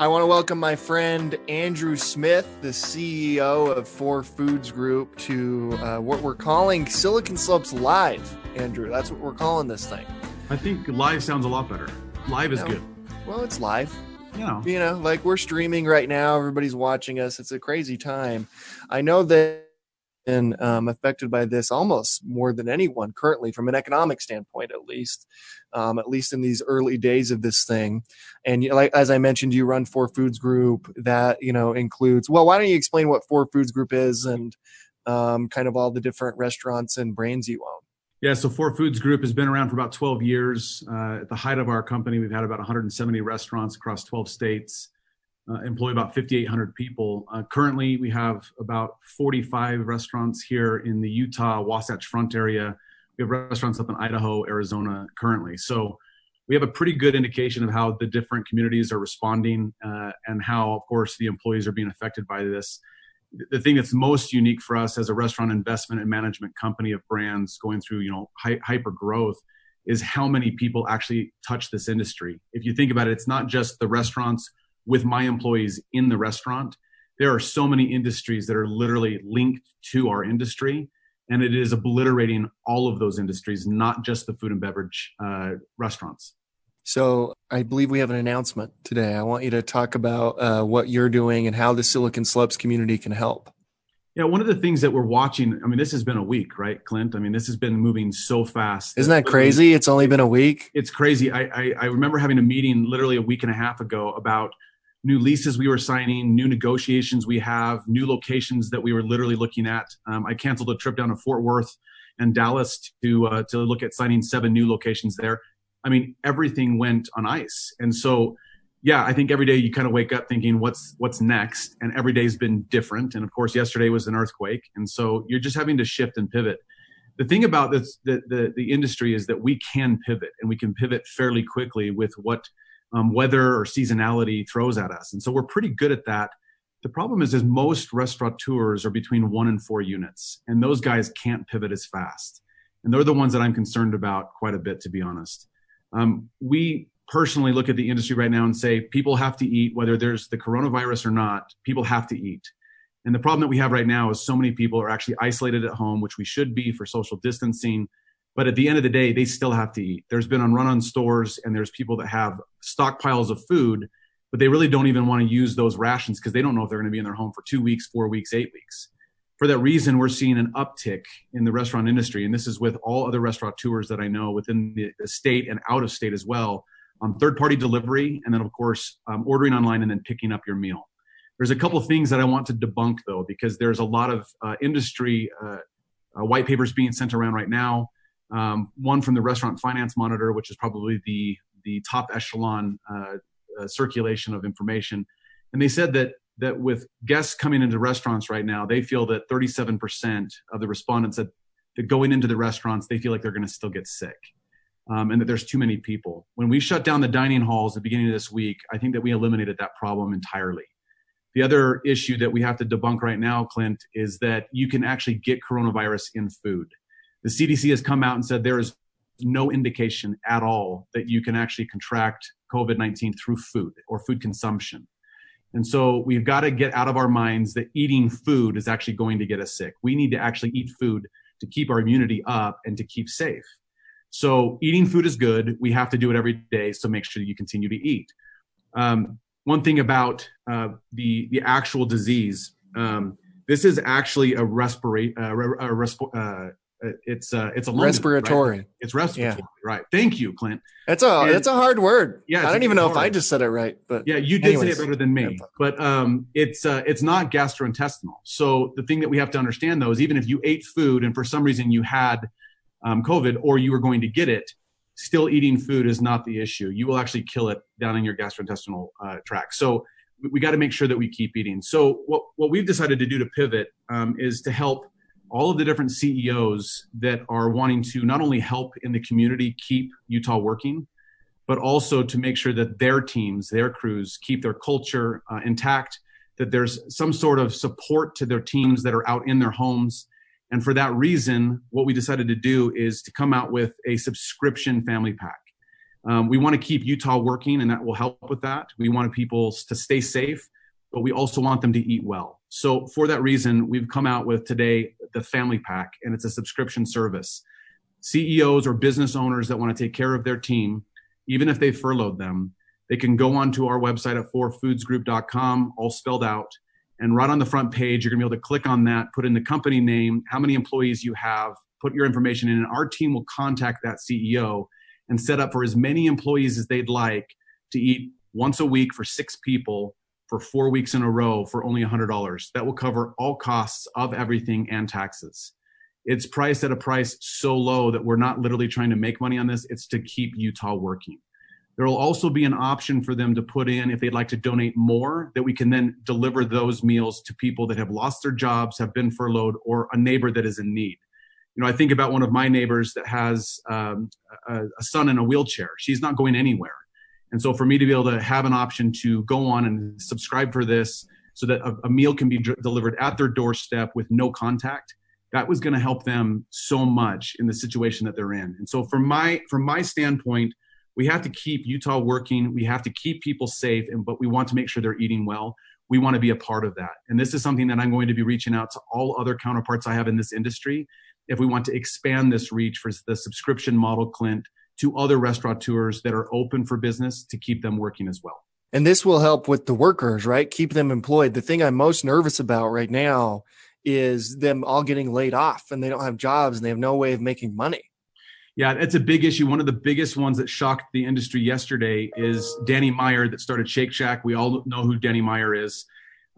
I want to welcome my friend Andrew Smith, the CEO of Four Foods Group, to uh, what we're calling Silicon Slopes Live. Andrew, that's what we're calling this thing. I think live sounds a lot better. Live is No. good. Well, it's live. You know, You know, like we're streaming right now. Everybody's watching us. It's a crazy time. I know that been um, affected by this almost more than anyone currently, from an economic standpoint, at least, um, at least in these early days of this thing. And you like as I mentioned, you run Four Foods Group. That you know includes. Well, why don't you explain what Four Foods Group is and um, kind of all the different restaurants and brands you own? yeah. So Four Foods Group has been around for about 12 years. Uh, at the height of our company, we've had about 170 restaurants across 12 states. Uh, employ about 5,800 people. Uh, currently, we have about 45 restaurants here in the Utah Wasatch Front area. We have restaurants up in Idaho, Arizona currently. So we have a pretty good indication of how the different communities are responding uh, and how, of course, the employees are being affected by this. The thing that's most unique for us as a restaurant investment and management company of brands going through, you know, hy- hyper growth is how many people actually touch this industry. If you think about it, it's not just the restaurants with my employees in the restaurant. There are so many industries that are literally linked to our industry, and it is obliterating all of those industries, not just the food and beverage uh, restaurants. So I believe we have an announcement today. I want you to talk about uh, what you're doing and how the Silicon Slopes community can help. Yeah, one of the things that we're watching, I mean, this has been a week, right, Clint? I mean, this has been moving so fast. Isn't that crazy? It's only been a week. It's crazy. I, I, I remember having a meeting literally a week and a half ago about new leases we were signing, new negotiations we have, new locations that we were literally looking at. Um, I canceled a trip down to Fort Worth and Dallas to uh, to look at signing seven new locations there. I mean, everything went on ice, and so yeah, I think every day you kind of wake up thinking what's what's next, and every day's been different. And of course, yesterday was an earthquake, and so you're just having to shift and pivot. The thing about this, the, the the industry is that we can pivot, and we can pivot fairly quickly with what um, weather or seasonality throws at us. And so we're pretty good at that. The problem is, is most restaurateurs are between one and four units, and those guys can't pivot as fast. And they're the ones that I'm concerned about quite a bit, to be honest. Um, we personally look at the industry right now and say people have to eat, whether there's the coronavirus or not, people have to eat. And the problem that we have right now is so many people are actually isolated at home, which we should be for social distancing. But at the end of the day, they still have to eat. There's been on run on stores and there's people that have stockpiles of food, but they really don't even want to use those rations because they don't know if they're going to be in their home for two weeks, four weeks, eight weeks. For that reason, we're seeing an uptick in the restaurant industry. And this is with all other restaurateurs that I know within the state and out of state as well on third party delivery. And then, of course, um, ordering online and then picking up your meal. There's a couple of things that I want to debunk though, because there's a lot of uh, industry uh, uh, white papers being sent around right now. Um, one from the Restaurant Finance Monitor, which is probably the the top echelon uh, uh, circulation of information, and they said that that with guests coming into restaurants right now, they feel that 37% of the respondents said that going into the restaurants, they feel like they're going to still get sick. Um, and that there's too many people. When we shut down the dining halls at the beginning of this week, I think that we eliminated that problem entirely. The other issue that we have to debunk right now, Clint, is that you can actually get coronavirus in food. The CDC has come out and said there is no indication at all that you can actually contract COVID 19 through food or food consumption. And so we've got to get out of our minds that eating food is actually going to get us sick. We need to actually eat food to keep our immunity up and to keep safe. So eating food is good. We have to do it every day. So make sure you continue to eat. Um, one thing about uh, the the actual disease, um, this is actually a respirate, uh, a resp- uh, it's uh, it's a lung disease, right? Respiratory. It's respiratory, right? Thank you, Clint. That's a And- that's a hard word. Yeah, I don't even know if I just said it right, but Yeah, you did Anyways. say it better than me, but um, it's uh, it's not gastrointestinal. So the thing that we have to understand though is even if you ate food and for some reason you had um, COVID or you were going to get it, still eating food is not the issue. You will actually kill it down in your gastrointestinal uh, tract. So we, we got to make sure that we keep eating. So what what we've decided to do to pivot um, is to help all of the different CEOs that are wanting to not only help in the community keep Utah working, but also to make sure that their teams, their crews keep their culture uh, intact, that there's some sort of support to their teams that are out in their homes. And for that reason, what we decided to do is to come out with a subscription family pack. Um, we want to keep Utah working, and that will help with that. We want people to stay safe, but we also want them to eat well. So, for that reason, we've come out with today the Family Pack, and it's a subscription service. CEOs or business owners that want to take care of their team, even if they furloughed them, they can go onto our website at 4foodsgroup.com, all spelled out. And right on the front page, you're going to be able to click on that, put in the company name, how many employees you have, put your information in, and our team will contact that CEO and set up for as many employees as they'd like to eat once a week for six people for four weeks in a row for only $100. That will cover all costs of everything and taxes. It's priced at a price so low that we're not literally trying to make money on this, it's to keep Utah working. There will also be an option for them to put in if they'd like to donate more, that we can then deliver those meals to people that have lost their jobs, have been furloughed, or a neighbor that is in need. You know, I think about one of my neighbors that has um, a, a son in a wheelchair. She's not going anywhere. And so for me to be able to have an option to go on and subscribe for this so that a, a meal can be d- delivered at their doorstep with no contact, that was going to help them so much in the situation that they're in. And so from my from my standpoint, we have to keep Utah working. We have to keep people safe, and but we want to make sure they're eating well. We want to be a part of that. And this is something that I'm going to be reaching out to all other counterparts I have in this industry. If we want to expand this reach for the subscription model, Clint, to other restaurateurs that are open for business to keep them working as well. And this will help with the workers, right? Keep them employed. The thing I'm most nervous about right now is them all getting laid off and they don't have jobs and they have no way of making money. Yeah, it's a big issue. One of the biggest ones that shocked the industry yesterday is Danny Meyer that started Shake Shack. We all know who Danny Meyer is.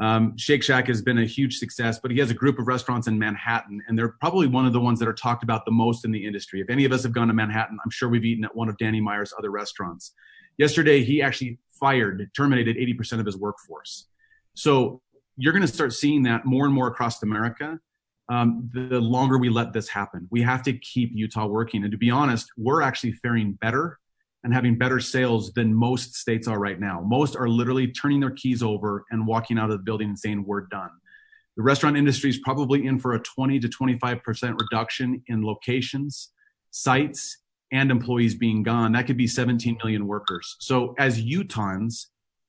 Um, Shake Shack has been a huge success, but he has a group of restaurants in Manhattan, and they're probably one of the ones that are talked about the most in the industry. If any of us have gone to Manhattan, I'm sure we've eaten at one of Danny Meyer's other restaurants. Yesterday, he actually fired, terminated 80% of his workforce. So you're going to start seeing that more and more across America. Um, the longer we let this happen, we have to keep Utah working. And to be honest, we're actually faring better and having better sales than most states are right now. Most are literally turning their keys over and walking out of the building and saying, We're done. The restaurant industry is probably in for a 20 to 25% reduction in locations, sites, and employees being gone. That could be 17 million workers. So, as Utahns,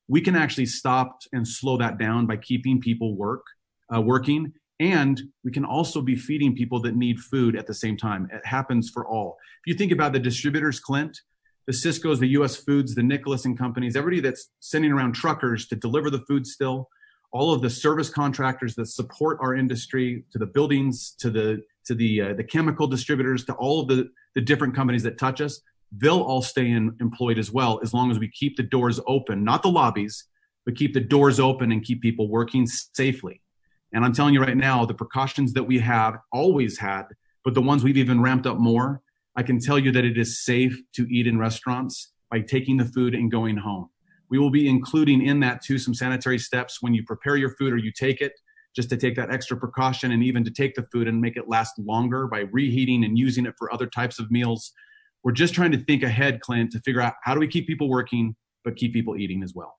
we can actually stop and slow that down by keeping people work uh, working and we can also be feeding people that need food at the same time it happens for all if you think about the distributors clint the Sysco's, the US Foods, the Nicholas and companies, everybody that's sending around truckers to deliver the food still, all of the service contractors that support our industry, to the buildings, to the to the uh, the chemical distributors, to all of the the different companies that touch us, they'll all stay in, employed as well as long as we keep the doors open, not the lobbies, but keep the doors open and keep people working safely. And I'm telling you right now, the precautions that we have always had, but the ones we've even ramped up more I can tell you that it is safe to eat in restaurants by taking the food and going home. We will be including in that too some sanitary steps when you prepare your food or you take it, just to take that extra precaution and even to take the food and make it last longer by reheating and using it for other types of meals. We're just trying to think ahead, Clint, to figure out how do we keep people working but keep people eating as well.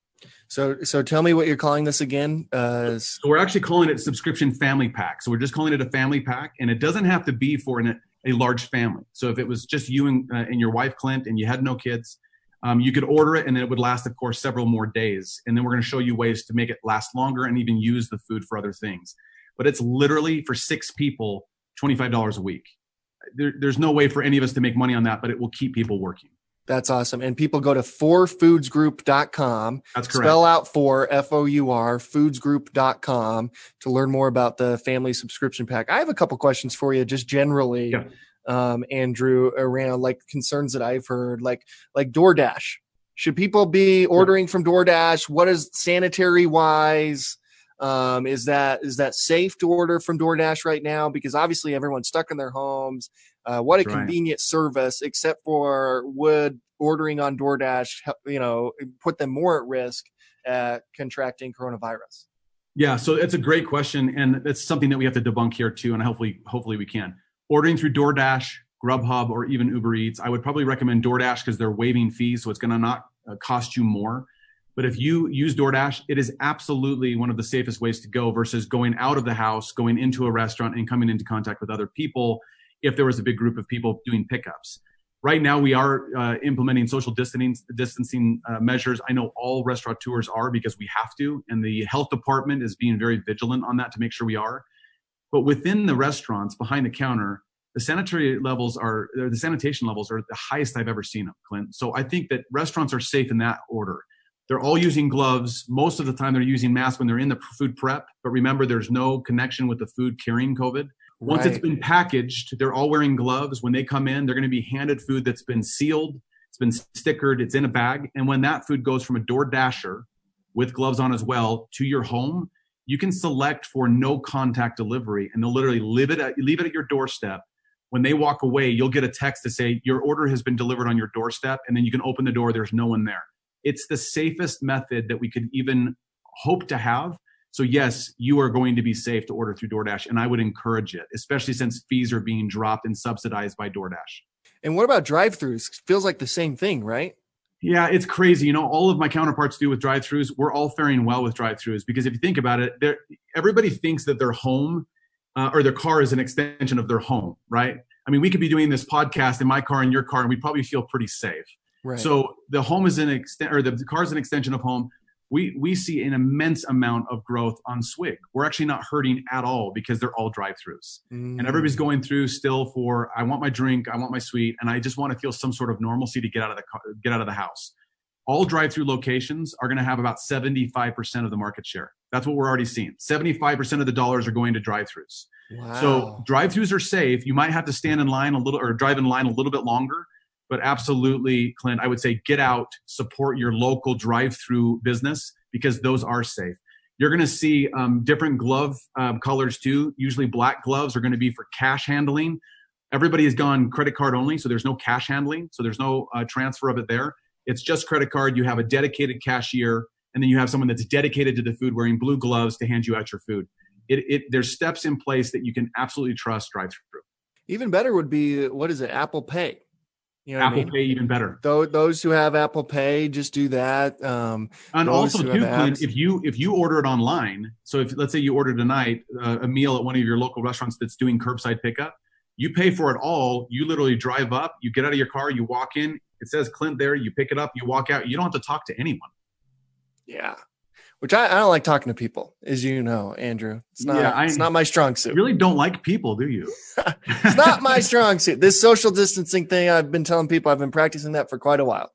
So, so tell me what you're calling this again. Uh, so we're actually calling it subscription family pack. So we're just calling it a family pack, and it doesn't have to be for an a large family. So if it was just you and, uh, and your wife, Clint, and you had no kids, um, you could order it and then it would last, of course, several more days. And then we're going to show you ways to make it last longer and even use the food for other things. But it's literally for six people, $25 a week. There, there's no way for any of us to make money on that, but it will keep people working. That's awesome. And people go to fourfoodsgroup.com. That's correct. Spell out for F O U R, foodsgroup.com to learn more about the family subscription pack. I have a couple questions for you, just generally, yeah. um, Andrew, around like concerns that I've heard, like, like DoorDash. Should people be ordering yeah. from DoorDash? What is sanitary wise? Um, is that is that safe to order from DoorDash right now? Because obviously everyone's stuck in their homes. Uh, what a convenient right. service, except for would ordering on DoorDash, you know, put them more at risk at contracting coronavirus? Yeah, so it's a great question, and it's something that we have to debunk here too, and hopefully, hopefully we can. Ordering through DoorDash, Grubhub, or even Uber Eats, I would probably recommend DoorDash because they're waiving fees, so it's going to not uh, cost you more. But if you use DoorDash, it is absolutely one of the safest ways to go versus going out of the house, going into a restaurant, and coming into contact with other people if there was a big group of people doing pickups. Right now, we are uh, implementing social distancing distancing uh, measures. I know all restaurateurs are because we have to, and the health department is being very vigilant on that to make sure we are. But within the restaurants, behind the counter, the sanitary levels are the sanitation levels are the highest I've ever seen them, Clint. So I think that restaurants are safe in that order. They're all using gloves. Most of the time, they're using masks when they're in the food prep. But remember, there's no connection with the food carrying COVID. Once right. it's been packaged, they're all wearing gloves. When they come in, they're going to be handed food that's been sealed, it's been stickered, it's in a bag. And when that food goes from a door dasher with gloves on as well to your home, you can select for no contact delivery and they'll literally leave it at, leave it at your doorstep. When they walk away, you'll get a text to say your order has been delivered on your doorstep and then you can open the door, there's no one there. It's the safest method that we could even hope to have so yes, you are going to be safe to order through DoorDash, and I would encourage it, especially since fees are being dropped and subsidized by DoorDash. And what about drive-throughs? Feels like the same thing, right? Yeah, it's crazy. You know, all of my counterparts do with drive-throughs. We're all faring well with drive-throughs because if you think about it, everybody thinks that their home uh, or their car is an extension of their home, right? I mean, we could be doing this podcast in my car and your car, and we'd probably feel pretty safe. Right. So the home is an extent, or the car is an extension of home we we see an immense amount of growth on Swig. We're actually not hurting at all because they're all drive-throughs, mm. and everybody's going through still for I want my drink, I want my sweet, and I just want to feel some sort of normalcy to get out of the get out of the house. All drive-through locations are going to have about 75% of the market share. That's what we're already seeing. 75% of the dollars are going to drive-throughs. Wow. So drive-throughs are safe. You might have to stand in line a little or drive in line a little bit longer, but absolutely, Clint, I would say get out, support your local drive through business because those are safe. You're going to see um, different glove um, colors too. Usually, black gloves are going to be for cash handling. Everybody has gone credit card only, so there's no cash handling, so there's no uh, transfer of it there. It's just credit card. You have a dedicated cashier, and then you have someone that's dedicated to the food wearing blue gloves to hand you out your food. It, it, there's steps in place that you can absolutely trust drive through. Even better would be what is it? Apple Pay. You know Apple I mean? Pay even better. Those, those who have Apple Pay, just do that. Um, and also, too, Clint, if you if you order it online, so if let's say you order tonight uh, a meal at one of your local restaurants that's doing curbside pickup, you pay for it all. You literally drive up, you get out of your car, you walk in. It says Clint there. You pick it up, you walk out. You don't have to talk to anyone. Yeah, which I, I, don't like talking to people, as you know, Andrew. It's not. Yeah, I, it's not my strong suit. Really don't like people, do you? it's not my strong suit. This social distancing thing, I've been telling people, I've been practicing that for quite a while.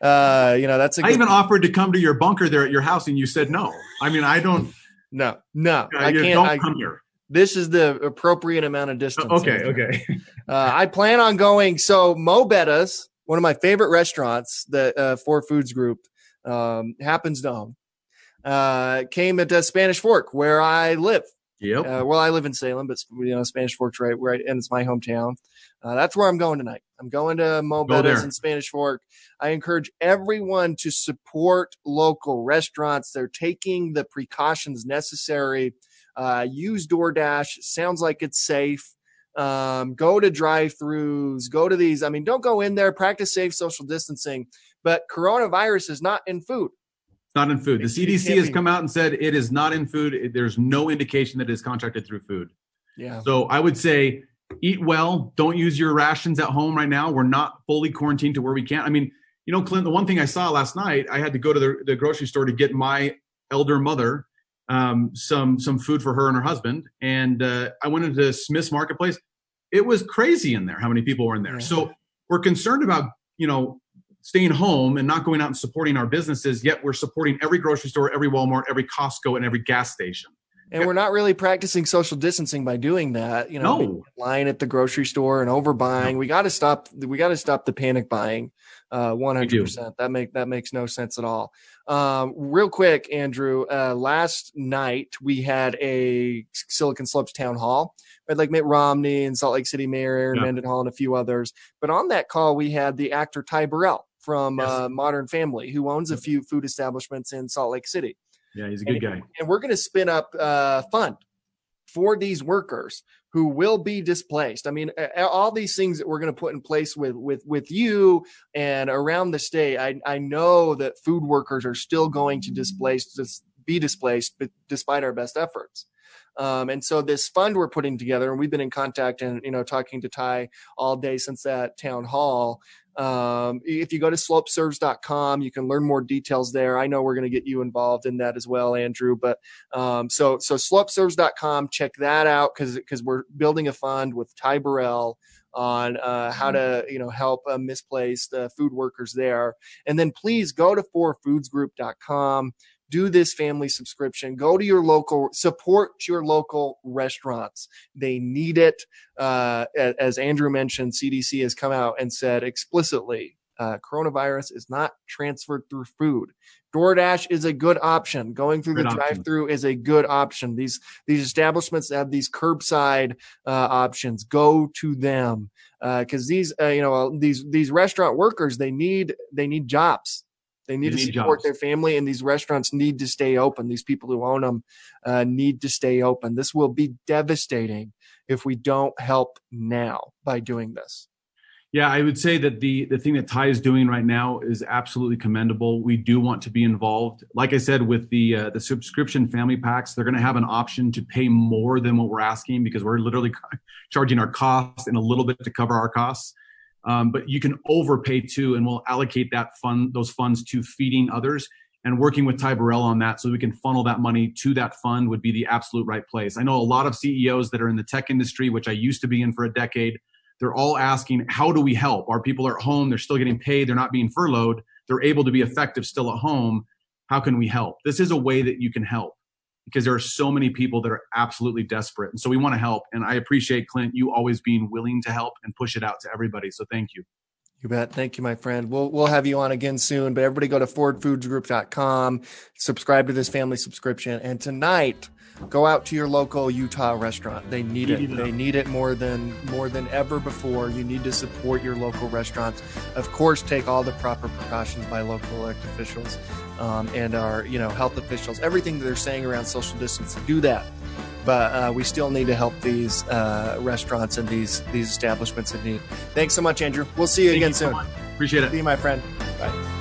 Uh, you know, that's. I even offered to come to your bunker there at your house, and you said no. I mean, I don't. No, no, I can't. Don't I, come here. This is the appropriate amount of distance. Okay, okay. uh, I plan on going. So Mo' Bettahs, one of my favorite restaurants, the uh, Four Foods Group, um, happens to own uh, came at uh, Spanish Fork, where I live. Yep. Uh, well, I live in Salem, but you know, Spanish Fork's right, right, and it's my hometown. Uh, that's where I'm going tonight. I'm going to Mo' Bettahs in Spanish Fork. I encourage everyone to support local restaurants. They're taking the precautions necessary. Uh, use DoorDash. Sounds like it's safe. Um, go to drive-throughs. Go to these. I mean, don't go in there. Practice safe social distancing. But coronavirus is not in food not in food. The CDC has come out and said it is not in food. There's no indication that it is contracted through food. Yeah. So I would say eat well. Don't use your rations at home right now. We're not fully quarantined to where we can't. I mean, you know, Clint, the one thing I saw last night, I had to go to the, the grocery store to get my elder mother um, some some food for her and her husband. And uh, I went into Smith's Marketplace. It was crazy in there how many people were in there. Yeah. So we're concerned about you know staying home and not going out and supporting our businesses, yet we're supporting every grocery store, every Walmart, every Costco, and every gas station. And we're not really practicing social distancing by doing that. You know, no. line at the grocery store and overbuying. No. We got to stop. We got to stop the panic buying. Uh, one hundred percent. That make that makes no sense at all. Um, real quick, Andrew. Uh, last night we had a Silicon Slopes town hall. We had like Mitt Romney and Salt Lake City Mayor Erin yeah. Mendenhall and a few others. But on that call, we had the actor Ty Burrell from yes. uh, Modern Family, who owns a few food establishments in Salt Lake City. Yeah, he's a good and, guy. And we're going to spin up a uh, fund for these workers who will be displaced. I mean, all these things that we're going to put in place with with with you and around the state. I I know that food workers are still going to displace be displaced, but despite our best efforts. Um, and so this fund we're putting together, and we've been in contact and you know talking to Ty all day since that town hall. Um, if you go to slopeserves.com, you can learn more details there. I know we're going to get you involved in that as well, Andrew. But um, so so slopeserves.com, check that out because because we're building a fund with Ty Burrell on uh, how to you know help uh, misplaced uh, food workers there. And then please go to fourfoodsgroup.com do this family subscription go to your local support your local restaurants they need it uh, as andrew mentioned cdc has come out and said explicitly uh, coronavirus is not transferred through food DoorDash is a good option. Going through good the drive-through is a good option. These these establishments have these curbside uh, options. Go to them because uh, these uh, you know these these restaurant workers they need they need jobs. They need they to need support jobs. their family, and these restaurants need to stay open. These people who own them uh, need to stay open. This will be devastating if we don't help now by doing this. Yeah, I would say that the the thing that Ty is doing right now is absolutely commendable. We do want to be involved. Like I said, with the uh, the subscription family packs, they're going to have an option to pay more than what we're asking because we're literally charging our costs and a little bit to cover our costs. Um, but you can overpay too, and we'll allocate that fund those funds to feeding others and working with Ty Burrell on that so we can funnel that money to that fund would be the absolute right place. I know a lot of CEOs that are in the tech industry, which I used to be in for a decade they're all asking, how do we help? Our people are at home, they're still getting paid, they're not being furloughed, they're able to be effective still at home. How can we help? This is a way that you can help because there are so many people that are absolutely desperate. And so we want to help. And I appreciate, Clint, you always being willing to help and push it out to everybody. So thank you. You bet. Thank you, my friend. We'll we'll have you on again soon. But everybody go to forwardfoodsgroup.com, subscribe to this family subscription. And tonight, go out to your local Utah restaurant. They need it. They need it more than more than ever before. You need to support your local restaurants. Of course, take all the proper precautions by local elected officials um, and our you know health officials. Everything that they're saying around social distancing, do that. But uh, we still need to help these uh, restaurants and these these establishments in need. Thanks so much, Andrew. We'll see you Thank again you soon. Appreciate it. See you, my friend. Bye.